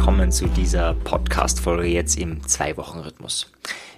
willkommen zu dieser Podcast-Folge jetzt im Zwei-Wochen-Rhythmus.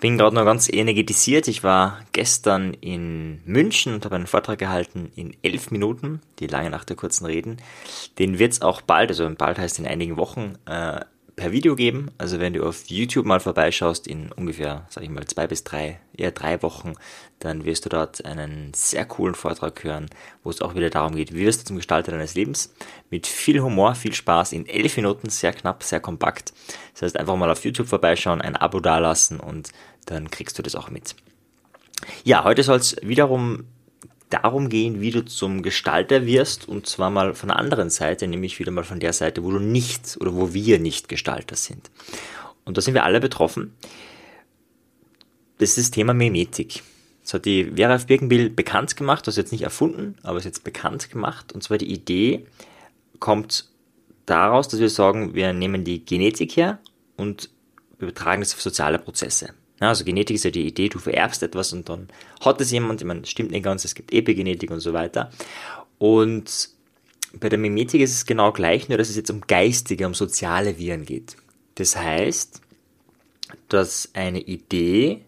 Bin gerade noch ganz energetisiert. Ich war gestern in München und habe einen Vortrag gehalten in elf Minuten, die lange nach der kurzen Reden. Den wird es auch bald, also bald heißt in einigen Wochen, äh, per Video geben. Also wenn du auf YouTube mal vorbeischaust in ungefähr, sag ich mal, zwei bis drei, eher drei Wochen, dann wirst du dort einen sehr coolen Vortrag hören, wo es auch wieder darum geht, wie wirst du zum Gestalter deines Lebens? Mit viel Humor, viel Spaß, in elf Minuten, sehr knapp, sehr kompakt. Das heißt, einfach mal auf YouTube vorbeischauen, ein Abo dalassen und dann kriegst du das auch mit. Ja, heute soll es wiederum darum gehen, wie du zum Gestalter wirst und zwar mal von der anderen Seite, nämlich wieder mal von der Seite, wo du nicht oder wo wir nicht Gestalter sind. Und da sind wir alle betroffen. Das ist das Thema Mimetik. Das hat die Vera F. Birkenbill bekannt gemacht, das ist jetzt nicht erfunden, aber ist jetzt bekannt gemacht. Und zwar die Idee kommt daraus, dass wir sagen, wir nehmen die Genetik her und übertragen das auf soziale Prozesse. Also Genetik ist ja die Idee, du vererbst etwas und dann hat es jemand, ich meine, das stimmt nicht ganz, es gibt Epigenetik und so weiter. Und bei der Mimetik ist es genau gleich, nur dass es jetzt um geistige, um soziale Viren geht. Das heißt, dass eine Idee,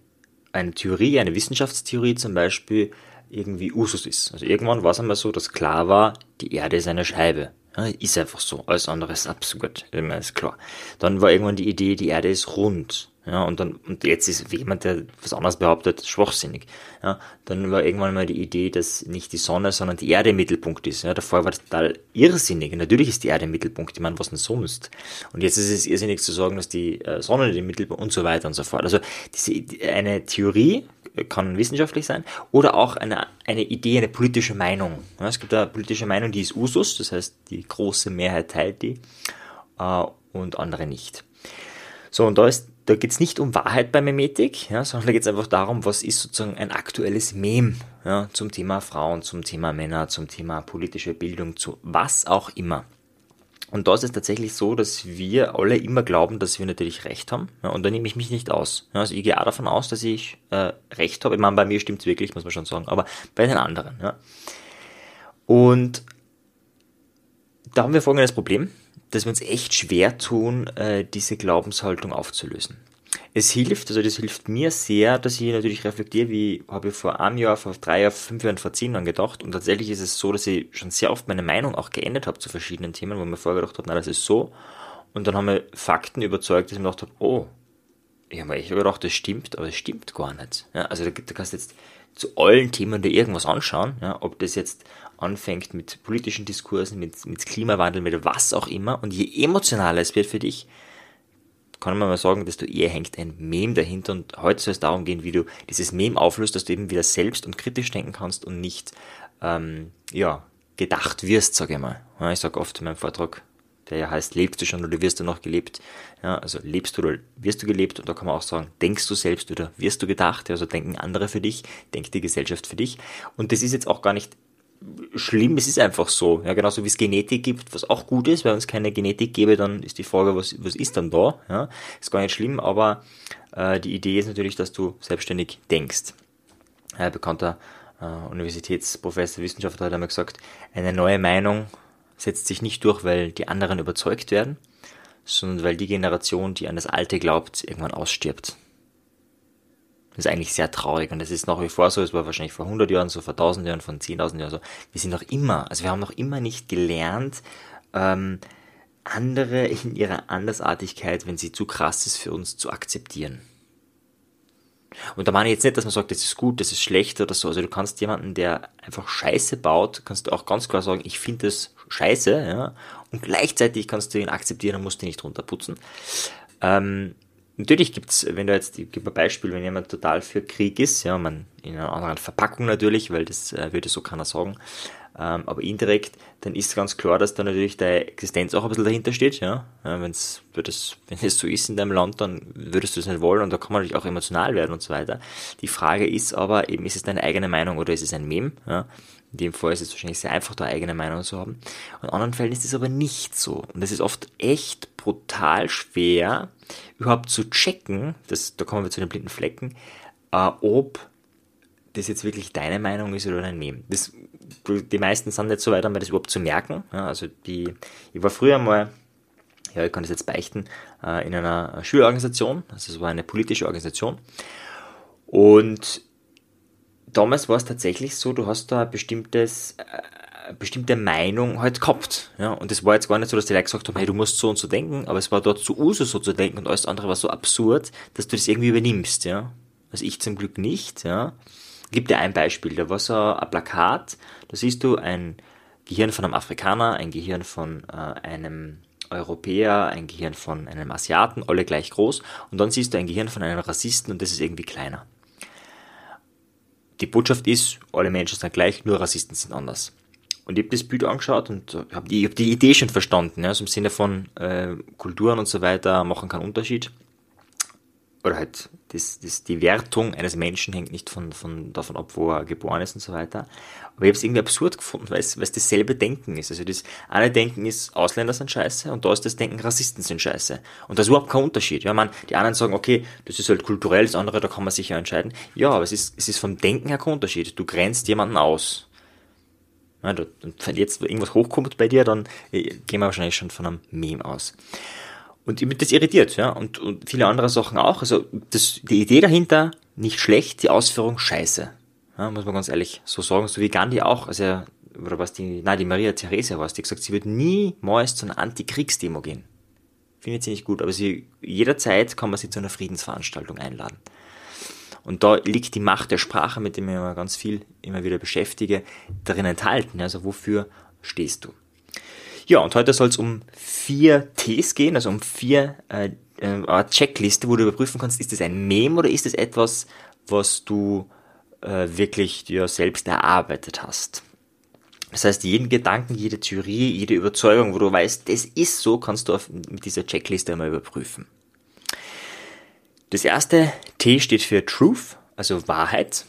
eine Theorie, eine Wissenschaftstheorie zum Beispiel irgendwie Usus ist. Also irgendwann war es einmal so, dass klar war, die Erde ist eine Scheibe. Ja, ist einfach so. Alles andere ist absurd. Ist klar. Dann war irgendwann die Idee, die Erde ist rund. Ja, und dann, und jetzt ist jemand, der was anderes behauptet, schwachsinnig. Ja, dann war irgendwann mal die Idee, dass nicht die Sonne, sondern die Erde im Mittelpunkt ist. Ja, davor war das total irrsinnig. natürlich ist die Erde im Mittelpunkt. Ich meine, was denn sonst? Und jetzt ist es irrsinnig zu sagen, dass die äh, Sonne im Mittelpunkt und so weiter und so fort. Also, diese, eine Theorie kann wissenschaftlich sein oder auch eine, eine Idee, eine politische Meinung. Ja, es gibt eine politische Meinung, die ist Usus, das heißt, die große Mehrheit teilt die, äh, und andere nicht. So, und da ist da geht es nicht um Wahrheit bei Memetik, ja, sondern da geht es einfach darum, was ist sozusagen ein aktuelles Mem ja, zum Thema Frauen, zum Thema Männer, zum Thema politische Bildung, zu was auch immer. Und da ist es tatsächlich so, dass wir alle immer glauben, dass wir natürlich recht haben. Ja, und da nehme ich mich nicht aus. Ja, also ich gehe auch davon aus, dass ich äh, recht habe. Ich meine, bei mir stimmt es wirklich, muss man schon sagen, aber bei den anderen. Ja. Und da haben wir folgendes Problem dass wir uns echt schwer tun, äh, diese Glaubenshaltung aufzulösen. Es hilft, also das hilft mir sehr, dass ich natürlich reflektiere, wie habe ich vor einem Jahr, vor drei Jahren, fünf Jahren, vor zehn Jahren gedacht. Und tatsächlich ist es so, dass ich schon sehr oft meine Meinung auch geändert habe zu verschiedenen Themen, wo ich mir vorher gedacht habe, na, das ist so. Und dann haben wir Fakten überzeugt, dass ich mir gedacht habe, oh, ich habe mir echt gedacht, das stimmt, aber es stimmt gar nicht. Ja, also da, da kannst du jetzt zu allen Themen dir irgendwas anschauen, ja, ob das jetzt anfängt mit politischen Diskursen, mit, mit Klimawandel, mit was auch immer. Und je emotionaler es wird für dich, kann man mal sagen, desto eher hängt ein Mem dahinter. Und heute soll es darum gehen, wie du dieses Mem auflöst, dass du eben wieder selbst und kritisch denken kannst und nicht ähm, ja, gedacht wirst, sage ich mal. Ja, ich sage oft in meinem Vortrag, der ja heißt, lebst du schon oder wirst du noch gelebt? Ja, also lebst du oder wirst du gelebt? Und da kann man auch sagen, denkst du selbst oder wirst du gedacht? Also denken andere für dich, denkt die Gesellschaft für dich. Und das ist jetzt auch gar nicht schlimm, es ist einfach so. Ja, genauso wie es Genetik gibt, was auch gut ist, wenn es keine Genetik gäbe, dann ist die Frage, was, was ist dann da? Ja, ist gar nicht schlimm, aber äh, die Idee ist natürlich, dass du selbstständig denkst. Ein bekannter äh, Universitätsprofessor, Wissenschaftler hat einmal gesagt, eine neue Meinung setzt sich nicht durch, weil die anderen überzeugt werden, sondern weil die Generation, die an das Alte glaubt, irgendwann ausstirbt. Das ist eigentlich sehr traurig und das ist nach wie vor so, es war wahrscheinlich vor 100 Jahren so, vor 1000 Jahren, vor 10.000 Jahren so. Wir sind noch immer, also wir haben noch immer nicht gelernt, ähm, andere in ihrer Andersartigkeit, wenn sie zu krass ist für uns, zu akzeptieren. Und da meine ich jetzt nicht, dass man sagt, das ist gut, das ist schlecht oder so. Also du kannst jemanden, der einfach Scheiße baut, kannst du auch ganz klar sagen, ich finde das Scheiße, ja. Und gleichzeitig kannst du ihn akzeptieren und musst ihn nicht runterputzen. Ähm, Natürlich gibt's, wenn du jetzt, ich gebe ein Beispiel, wenn jemand total für Krieg ist, ja, man in einer anderen Verpackung natürlich, weil das äh, würde so keiner sagen, ähm, aber indirekt, dann ist ganz klar, dass da natürlich deine Existenz auch ein bisschen dahinter steht, ja. ja wenn's, das, wenn es so ist in deinem Land, dann würdest du es nicht wollen und da kann man natürlich auch emotional werden und so weiter. Die Frage ist aber eben, ist es deine eigene Meinung oder ist es ein Mem, ja. In dem Fall ist es wahrscheinlich sehr einfach, da eigene Meinung zu haben. In anderen Fällen ist es aber nicht so. Und es ist oft echt brutal schwer, überhaupt zu checken, das, da kommen wir zu den blinden Flecken, äh, ob das jetzt wirklich deine Meinung ist oder Meme. Das, die meisten sind nicht so weit, um das überhaupt zu merken. Ja, also die, ich war früher mal, ja, ich kann das jetzt beichten, äh, in einer Schülerorganisation, also es war eine politische Organisation. Und damals war es tatsächlich so, du hast da ein bestimmtes, äh, bestimmte Meinung halt gehabt. Ja? Und es war jetzt gar nicht so, dass die Leute gesagt haben, hey, du musst so und so denken, aber es war dort zu Uso so zu denken und alles andere war so absurd, dass du das irgendwie übernimmst, ja. Also ich zum Glück nicht, ja. Gib dir ein Beispiel, da war so ein Plakat, da siehst du ein Gehirn von einem Afrikaner, ein Gehirn von äh, einem Europäer, ein Gehirn von einem Asiaten, alle gleich groß, und dann siehst du ein Gehirn von einem Rassisten und das ist irgendwie kleiner. Die Botschaft ist, alle Menschen sind gleich, nur Rassisten sind anders. Und ich habe das Bild angeschaut und habe die, hab die Idee schon verstanden, ja, also im Sinne von äh, Kulturen und so weiter machen keinen Unterschied oder halt das, das, die Wertung eines Menschen hängt nicht von, von, davon ab, wo er geboren ist und so weiter. Aber ich habe es irgendwie absurd gefunden, weil es, dasselbe Denken ist. Also das eine Denken ist, Ausländer sind scheiße und da ist das Denken, Rassisten sind scheiße. Und da ist überhaupt kein Unterschied. Ja, man, die anderen sagen, okay, das ist halt kulturell, das andere, da kann man sich ja entscheiden. Ja, aber es ist, es ist vom Denken her kein Unterschied. Du grenzt jemanden aus. Ja, du, wenn jetzt irgendwas hochkommt bei dir, dann äh, gehen wir wahrscheinlich schon von einem Meme aus. Und mich das irritiert, ja, und, und viele andere Sachen auch. Also das, die Idee dahinter nicht schlecht, die Ausführung scheiße. Ja, muss man ganz ehrlich so sagen, so wie Gandhi auch, also oder was die, nein, die Maria Theresa war die gesagt, sie wird niemals zu einer Antikriegsdemo gehen. Findet sie nicht gut, aber sie, jederzeit kann man sie zu einer Friedensveranstaltung einladen. Und da liegt die Macht der Sprache, mit der ich mich ganz viel immer wieder beschäftige, darin enthalten. Also wofür stehst du? Ja, und heute soll es um vier Ts gehen, also um vier äh, äh, Checkliste, wo du überprüfen kannst, ist das ein Mem oder ist das etwas, was du äh, wirklich dir selbst erarbeitet hast. Das heißt, jeden Gedanken, jede Theorie, jede Überzeugung, wo du weißt, das ist so, kannst du auf, mit dieser Checkliste einmal überprüfen. Das erste T steht für Truth, also Wahrheit.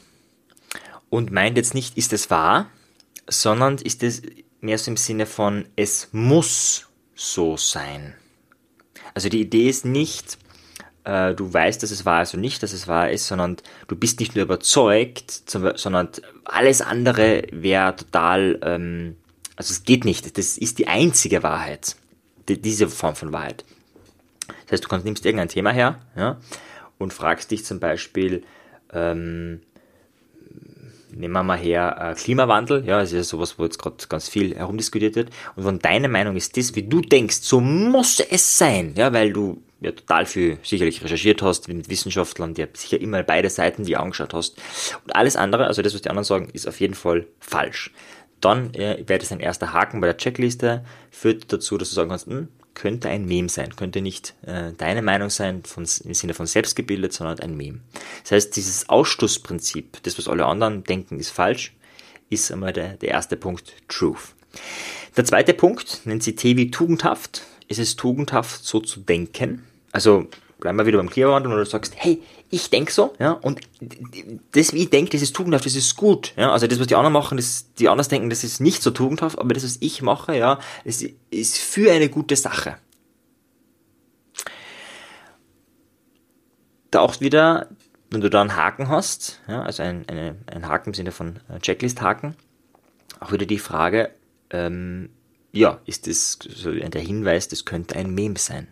Und meint jetzt nicht, ist es wahr, sondern ist es mehr so im Sinne von, es muss so sein. Also die Idee ist nicht, äh, du weißt, dass es wahr ist und nicht, dass es wahr ist, sondern du bist nicht nur überzeugt, sondern alles andere wäre total, ähm, also es geht nicht. Das ist die einzige Wahrheit, die, diese Form von Wahrheit. Das heißt, du nimmst irgendein Thema her ja, und fragst dich zum Beispiel, ähm, nehmen wir mal her, äh, Klimawandel, ja, ist ja sowas, wo jetzt gerade ganz viel herumdiskutiert wird. Und wenn deine Meinung ist das, wie du denkst, so muss es sein, ja, weil du ja total viel sicherlich recherchiert hast mit Wissenschaftlern, die sicher immer beide Seiten die angeschaut hast. Und alles andere, also das, was die anderen sagen, ist auf jeden Fall falsch. Dann äh, wäre das ein erster Haken bei der Checkliste, führt dazu, dass du sagen kannst, hm, könnte ein Meme sein, könnte nicht äh, deine Meinung sein von, im Sinne von selbstgebildet, sondern ein Meme. Das heißt, dieses Ausschlussprinzip, das, was alle anderen denken, ist falsch, ist einmal der, der erste Punkt, Truth. Der zweite Punkt nennt sie T wie tugendhaft. Ist es tugendhaft, so zu denken? Also bleiben wir wieder beim Klimawandel und du sagst, hey, ich denke so, ja, und das, wie ich denke, das ist tugendhaft, das ist gut, ja, also das, was die anderen machen, das, die anderen denken, das ist nicht so tugendhaft, aber das, was ich mache, ja, es ist für eine gute Sache. Da auch wieder, wenn du da einen Haken hast, ja, also ein, eine, ein Haken im Sinne von äh, Checklist-Haken, auch wieder die Frage, ähm, ja, ist das so der Hinweis, das könnte ein Meme sein.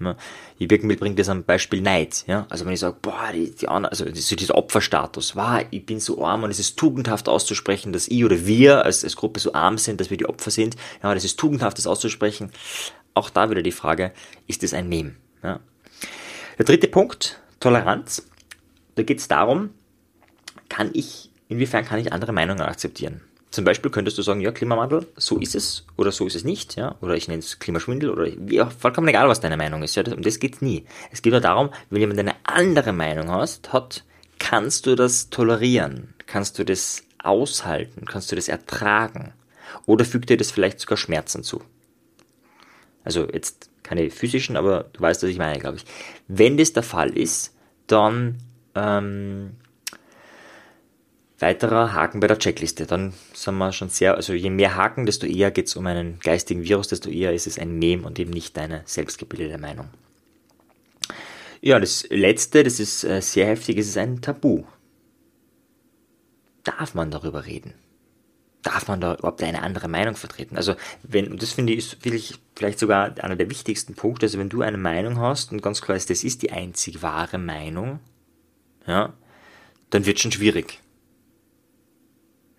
Ja. Die Birkenbild bringt das am Beispiel Neid. Ja? Also wenn ich sage, boah, die, die anderen, also so dieser Opferstatus, wow, ich bin so arm und es ist tugendhaft auszusprechen, dass ich oder wir als, als Gruppe so arm sind, dass wir die Opfer sind. Ja, das ist tugendhaft, das auszusprechen. Auch da wieder die Frage, ist das ein Mem? Ja? Der dritte Punkt, Toleranz. Da geht es darum, kann ich, inwiefern kann ich andere Meinungen akzeptieren? Zum Beispiel könntest du sagen, ja, Klimawandel, so ist es oder so ist es nicht, ja, oder ich nenne es Klimaschwindel oder ja, vollkommen egal, was deine Meinung ist, ja, um das geht nie. Es geht nur darum, wenn jemand eine andere Meinung hast, hat, kannst du das tolerieren, kannst du das aushalten, kannst du das ertragen oder fügt dir das vielleicht sogar Schmerzen zu. Also jetzt keine physischen, aber du weißt, was ich meine, glaube ich. Wenn das der Fall ist, dann ähm, Weiterer Haken bei der Checkliste. Dann sind wir schon sehr, also je mehr Haken, desto eher geht es um einen geistigen Virus, desto eher ist es ein Mem und eben nicht deine selbstgebildete Meinung. Ja, das letzte, das ist äh, sehr heftig, es ist ein Tabu. Darf man darüber reden? darf man da überhaupt eine andere Meinung vertreten? Also, wenn, und das finde ich, ist wirklich vielleicht sogar einer der wichtigsten Punkte, also wenn du eine Meinung hast und ganz klar ist, das ist die einzig wahre Meinung, ja, dann wird schon schwierig.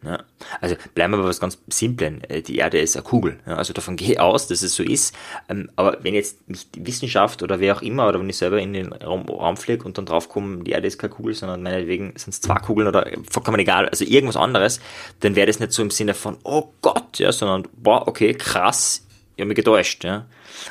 Ja. Also bleiben wir bei was ganz Simplen. Äh, die Erde ist eine Kugel. Ja. Also davon gehe ich aus, dass es so ist. Ähm, aber wenn jetzt nicht die Wissenschaft oder wer auch immer, oder wenn ich selber in den Raum, Raum fliege und dann draufkomme, die Erde ist keine Kugel, sondern meinetwegen sind es zwei Kugeln oder vollkommen egal, also irgendwas anderes, dann wäre das nicht so im Sinne von, oh Gott, ja, sondern, boah, okay, krass, ich habe mich getäuscht. Ja.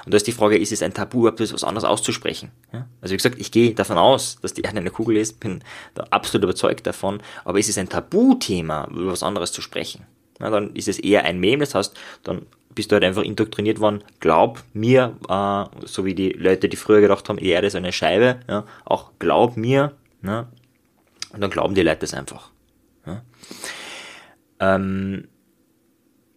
Und da ist die Frage, ist es ein Tabu, etwas was anderes auszusprechen? Ja. Also wie gesagt, ich gehe davon aus, dass die Erde eine Kugel ist, bin da absolut überzeugt davon, aber ist es ein Tabuthema, über was anderes zu sprechen? Ja, dann ist es eher ein Mem, das heißt, dann bist du halt einfach indoktriniert worden, glaub mir, äh, so wie die Leute, die früher gedacht haben, die Erde ist eine Scheibe, ja, auch glaub mir, ja, und dann glauben die Leute das einfach. Ja. Ähm,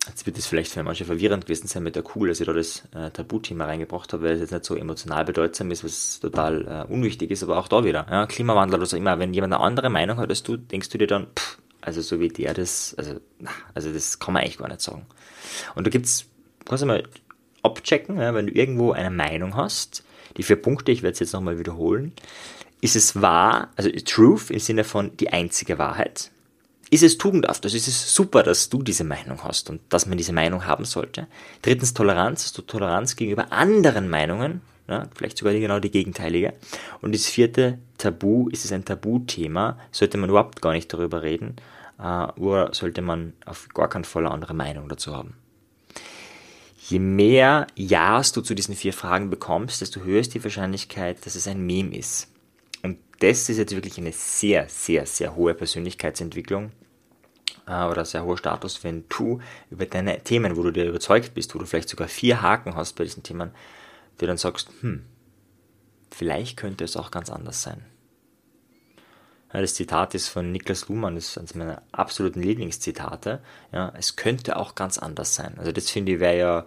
Jetzt wird es vielleicht für manche verwirrend gewesen sein mit der Kugel, dass ich da das äh, Tabuthema reingebracht habe, weil es jetzt nicht so emotional bedeutsam ist, was total äh, unwichtig ist, aber auch da wieder. Ja, Klimawandel oder so immer, wenn jemand eine andere Meinung hat als du, denkst du dir dann, pff, also so wie der das, also, also das kann man eigentlich gar nicht sagen. Und da gibt's, kannst du mal abchecken, ja, wenn du irgendwo eine Meinung hast, die vier Punkte, ich werde es jetzt nochmal wiederholen, ist es wahr, also Truth im Sinne von die einzige Wahrheit, ist es tugendhaft, also ist es super, dass du diese Meinung hast und dass man diese Meinung haben sollte. Drittens Toleranz, hast du Toleranz gegenüber anderen Meinungen, ja, vielleicht sogar genau die gegenteilige. Und das vierte Tabu, ist es ein Tabuthema, sollte man überhaupt gar nicht darüber reden, äh, oder sollte man auf gar keinen Fall eine andere Meinung dazu haben. Je mehr Ja's du zu diesen vier Fragen bekommst, desto höher ist die Wahrscheinlichkeit, dass es ein Meme ist. Und das ist jetzt wirklich eine sehr, sehr, sehr hohe Persönlichkeitsentwicklung äh, oder sehr hoher Status, wenn du über deine Themen, wo du dir überzeugt bist, wo du vielleicht sogar vier Haken hast bei diesen Themen, dir dann sagst, hm, vielleicht könnte es auch ganz anders sein. Ja, das Zitat ist von Niklas Luhmann, das ist eines meiner absoluten Lieblingszitate. Ja, es könnte auch ganz anders sein. Also das finde ich wäre ja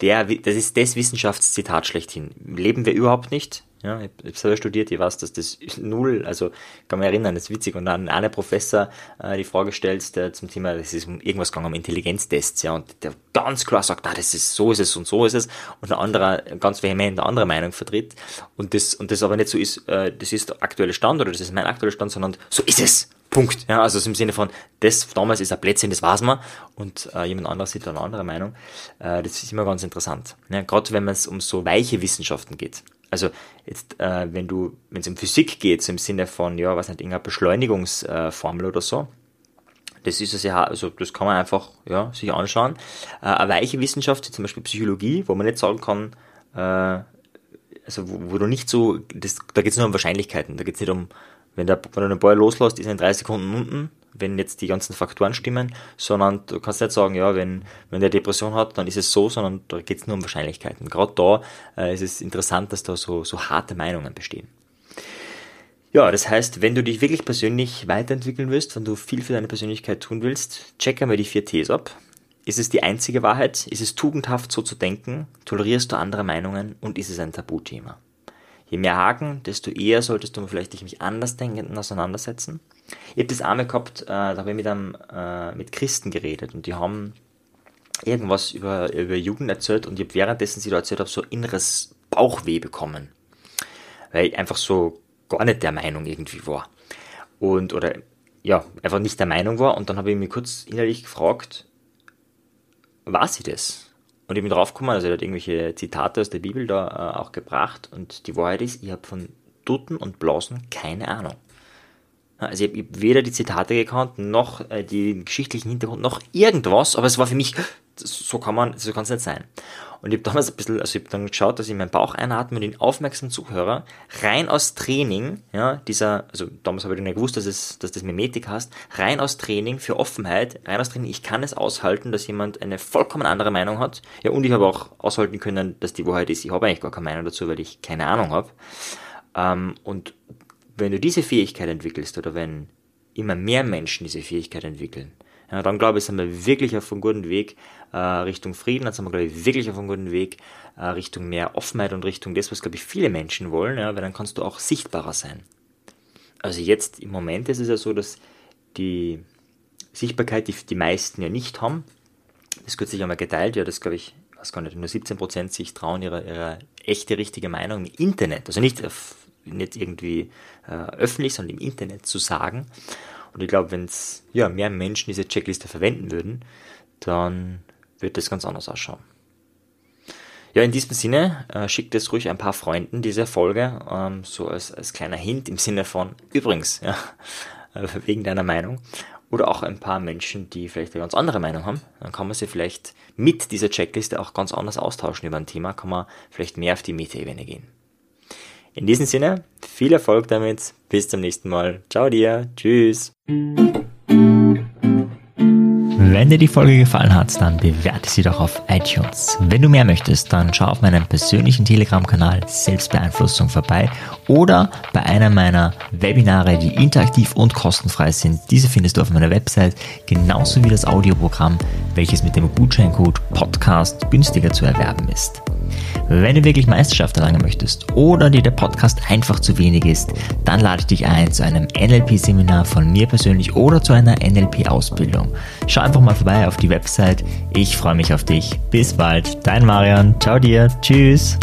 der, das ist das Wissenschaftszitat schlechthin. Leben wir überhaupt nicht? Ja, ich habe selber studiert, ich weiß, dass das null, also kann mich erinnern, das ist witzig. Und dann einer Professor äh, die Frage stellt der zum Thema, das ist um irgendwas gegangen, um Intelligenztests, ja, und der ganz klar sagt, ah, das ist so ist es und so ist es, und ein anderer ganz vehement eine andere Meinung vertritt. Und das, und das aber nicht so ist, äh, das ist der aktuelle Stand oder das ist mein aktueller Stand, sondern so ist es. Punkt. Ja, also im Sinne von, das damals ist ein Plätzchen, das weiß man, und äh, jemand anderes sieht eine andere Meinung. Äh, das ist immer ganz interessant. Ja, Gerade wenn es um so weiche Wissenschaften geht. Also jetzt, äh, wenn du, wenn es um Physik geht, so im Sinne von, ja, was nicht, irgendeine Beschleunigungsformel oder so, das ist es ja, also das kann man einfach ja, sich anschauen. Äh, eine weiche Wissenschaft, wie zum Beispiel Psychologie, wo man nicht sagen kann, äh, also wo, wo, du nicht so, das, da geht es nur um Wahrscheinlichkeiten, da geht es nicht um, wenn, der, wenn du den Ball loslässt, ist er in drei Sekunden unten, wenn jetzt die ganzen Faktoren stimmen, sondern du kannst nicht sagen, ja, wenn, wenn der Depression hat, dann ist es so, sondern da geht es nur um Wahrscheinlichkeiten. Gerade da äh, ist es interessant, dass da so, so harte Meinungen bestehen. Ja, das heißt, wenn du dich wirklich persönlich weiterentwickeln willst, wenn du viel für deine Persönlichkeit tun willst, check einmal die vier Ts ab. Ist es die einzige Wahrheit? Ist es tugendhaft so zu denken? Tolerierst du andere Meinungen? Und ist es ein Tabuthema? Je mehr Haken, desto eher solltest du vielleicht dich mit Andersdenkenden auseinandersetzen. Ich habe das einmal gehabt, äh, da habe ich mit, einem, äh, mit Christen geredet und die haben irgendwas über, über Jugend erzählt und ich habe währenddessen sie da erzählt habe, so inneres Bauchweh bekommen. Weil ich einfach so gar nicht der Meinung irgendwie war. Und, oder, ja, einfach nicht der Meinung war und dann habe ich mich kurz innerlich gefragt, war sie das? Und ich bin draufgekommen, also er hat irgendwelche Zitate aus der Bibel da äh, auch gebracht und die Wahrheit ist, ich habe von Dutten und Blasen keine Ahnung. Also ich habe weder die Zitate gekannt, noch äh, den geschichtlichen Hintergrund, noch irgendwas, aber es war für mich, so kann man, so kann es nicht sein. Und ich habe damals ein bisschen, also ich habe dann geschaut, dass ich meinen Bauch einatme und den aufmerksamen Zuhörer rein aus Training, ja, dieser, also damals habe ich nicht gewusst, dass es, dass das Mimetik heißt, rein aus Training für Offenheit, rein aus Training, ich kann es aushalten, dass jemand eine vollkommen andere Meinung hat. Ja, und ich habe auch aushalten können, dass die Wahrheit ist, ich habe eigentlich gar keine Meinung dazu, weil ich keine Ahnung habe. Ähm, und wenn du diese Fähigkeit entwickelst oder wenn immer mehr Menschen diese Fähigkeit entwickeln, ja, dann glaube ich, sind wir wirklich auf einem guten Weg äh, Richtung Frieden, dann sind wir, glaube ich, wirklich auf einem guten Weg äh, Richtung mehr Offenheit und Richtung das, was, glaube ich, viele Menschen wollen, ja, weil dann kannst du auch sichtbarer sein. Also jetzt im Moment ist es ja so, dass die Sichtbarkeit, die die meisten ja nicht haben. Das kürzlich einmal geteilt, ja, das glaube ich, weiß gar nicht, nur 17% sich trauen, ihre, ihre echte, richtige Meinung im Internet, also nicht, nicht irgendwie äh, öffentlich, sondern im Internet zu sagen. Und ich glaube, wenn es ja, mehr Menschen diese Checkliste verwenden würden, dann wird das ganz anders ausschauen. Ja, in diesem Sinne, äh, schickt es ruhig ein paar Freunden diese Folge, ähm, so als, als kleiner Hint im Sinne von, übrigens, ja, äh, wegen deiner Meinung. Oder auch ein paar Menschen, die vielleicht eine ganz andere Meinung haben. Dann kann man sie vielleicht mit dieser Checkliste auch ganz anders austauschen über ein Thema, kann man vielleicht mehr auf die Metaebene gehen. In diesem Sinne, viel Erfolg damit. Bis zum nächsten Mal. Ciao dir. Tschüss. Wenn dir die Folge gefallen hat, dann bewerte sie doch auf iTunes. Wenn du mehr möchtest, dann schau auf meinem persönlichen Telegram-Kanal Selbstbeeinflussung vorbei oder bei einer meiner Webinare, die interaktiv und kostenfrei sind. Diese findest du auf meiner Website, genauso wie das Audioprogramm, welches mit dem Gutscheincode Podcast günstiger zu erwerben ist. Wenn du wirklich Meisterschaft erlangen möchtest oder dir der Podcast einfach zu wenig ist, dann lade ich dich ein zu einem NLP-Seminar von mir persönlich oder zu einer NLP-Ausbildung. Schau einfach mal vorbei auf die Website. Ich freue mich auf dich. Bis bald. Dein Marian. Ciao dir. Tschüss.